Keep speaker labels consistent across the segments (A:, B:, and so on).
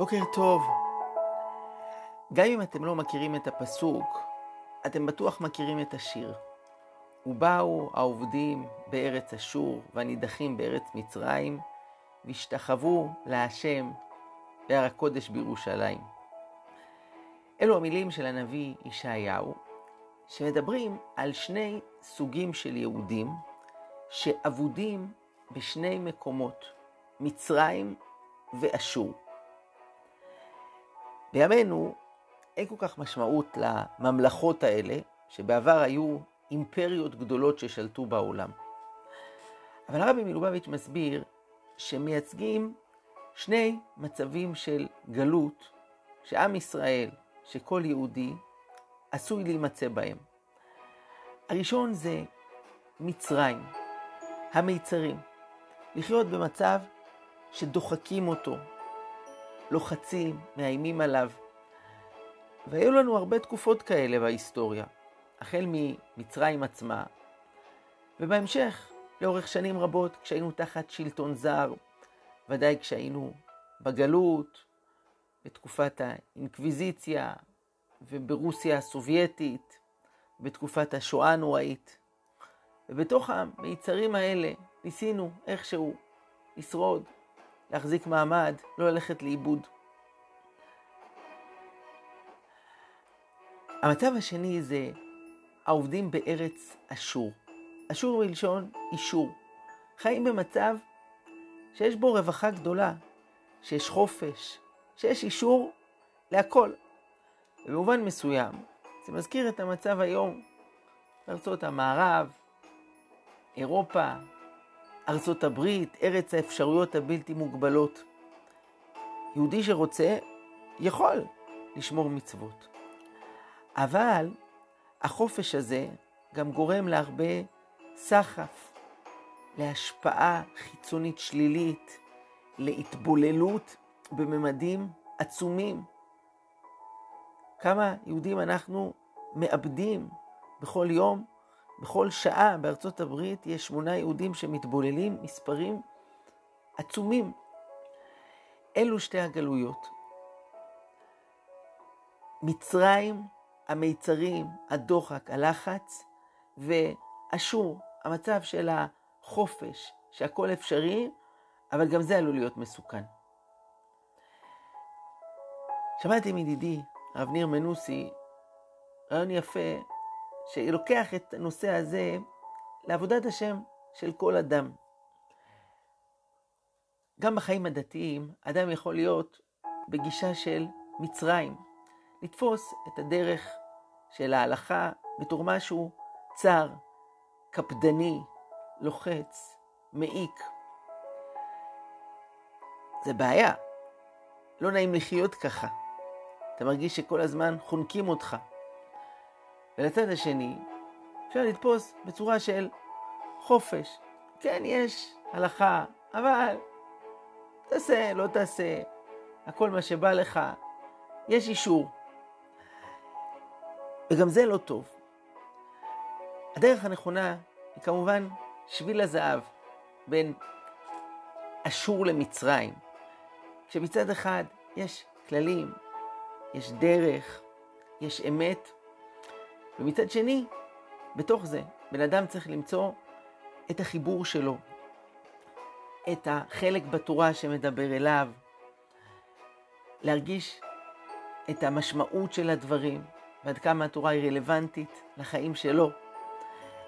A: בוקר טוב. גם אם אתם לא מכירים את הפסוק, אתם בטוח מכירים את השיר. ובאו העובדים בארץ אשור והנידחים בארץ מצרים, והשתחוו להשם בהר הקודש בירושלים. אלו המילים של הנביא ישעיהו, שמדברים על שני סוגים של יהודים שאבודים בשני מקומות, מצרים ואשור. בימינו אין כל כך משמעות לממלכות האלה, שבעבר היו אימפריות גדולות ששלטו בעולם. אבל הרבי מלובביץ' מסביר שמייצגים שני מצבים של גלות שעם ישראל, שכל יהודי, עשוי להימצא בהם. הראשון זה מצרים, המיצרים, לחיות במצב שדוחקים אותו, לוחצים, מאיימים עליו. והיו לנו הרבה תקופות כאלה בהיסטוריה, החל ממצרים עצמה, ובהמשך, לאורך שנים רבות, כשהיינו תחת שלטון זר, ודאי כשהיינו בגלות, בתקופת האינקוויזיציה וברוסיה הסובייטית, בתקופת השואה הנוראית. ובתוך המיצרים האלה ניסינו איכשהו לשרוד, להחזיק מעמד, לא ללכת לאיבוד. המצב השני זה העובדים בארץ אשור. אשור מלשון אישור. חיים במצב שיש בו רווחה גדולה, שיש חופש, שיש אישור להכל. במובן מסוים, זה מזכיר את המצב היום בארצות המערב, אירופה, ארצות הברית, ארץ האפשרויות הבלתי מוגבלות. יהודי שרוצה יכול לשמור מצוות. אבל החופש הזה גם גורם להרבה סחף, להשפעה חיצונית שלילית, להתבוללות בממדים עצומים. כמה יהודים אנחנו מאבדים בכל יום בכל שעה בארצות הברית יש שמונה יהודים שמתבוללים, מספרים עצומים. אלו שתי הגלויות. מצרים, המיצרים, הדוחק, הלחץ, ואשור, המצב של החופש, שהכל אפשרי, אבל גם זה עלול להיות מסוכן. שמעתי מידידי, הרב ניר מנוסי, רעיון יפה שלוקח את הנושא הזה לעבודת השם של כל אדם. גם בחיים הדתיים, אדם יכול להיות בגישה של מצרים, לתפוס את הדרך של ההלכה בתור משהו צר, קפדני, לוחץ, מעיק. זה בעיה. לא נעים לחיות ככה. אתה מרגיש שכל הזמן חונקים אותך. ולצד השני, אפשר לתפוס בצורה של חופש. כן, יש הלכה, אבל תעשה, לא תעשה, הכל מה שבא לך, יש אישור. וגם זה לא טוב. הדרך הנכונה היא כמובן שביל הזהב בין אשור למצרים, כשמצד אחד יש כללים, יש דרך, יש אמת, ומצד שני, בתוך זה, בן אדם צריך למצוא את החיבור שלו, את החלק בתורה שמדבר אליו, להרגיש את המשמעות של הדברים ועד כמה התורה היא רלוונטית לחיים שלו.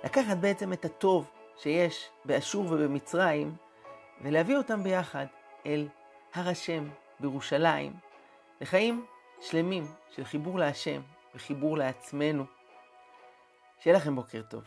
A: לקחת בעצם את הטוב שיש באשור ובמצרים ולהביא אותם ביחד אל הר השם בירושלים, לחיים שלמים של חיבור להשם וחיבור לעצמנו. שיהיה לכם בוקר טוב.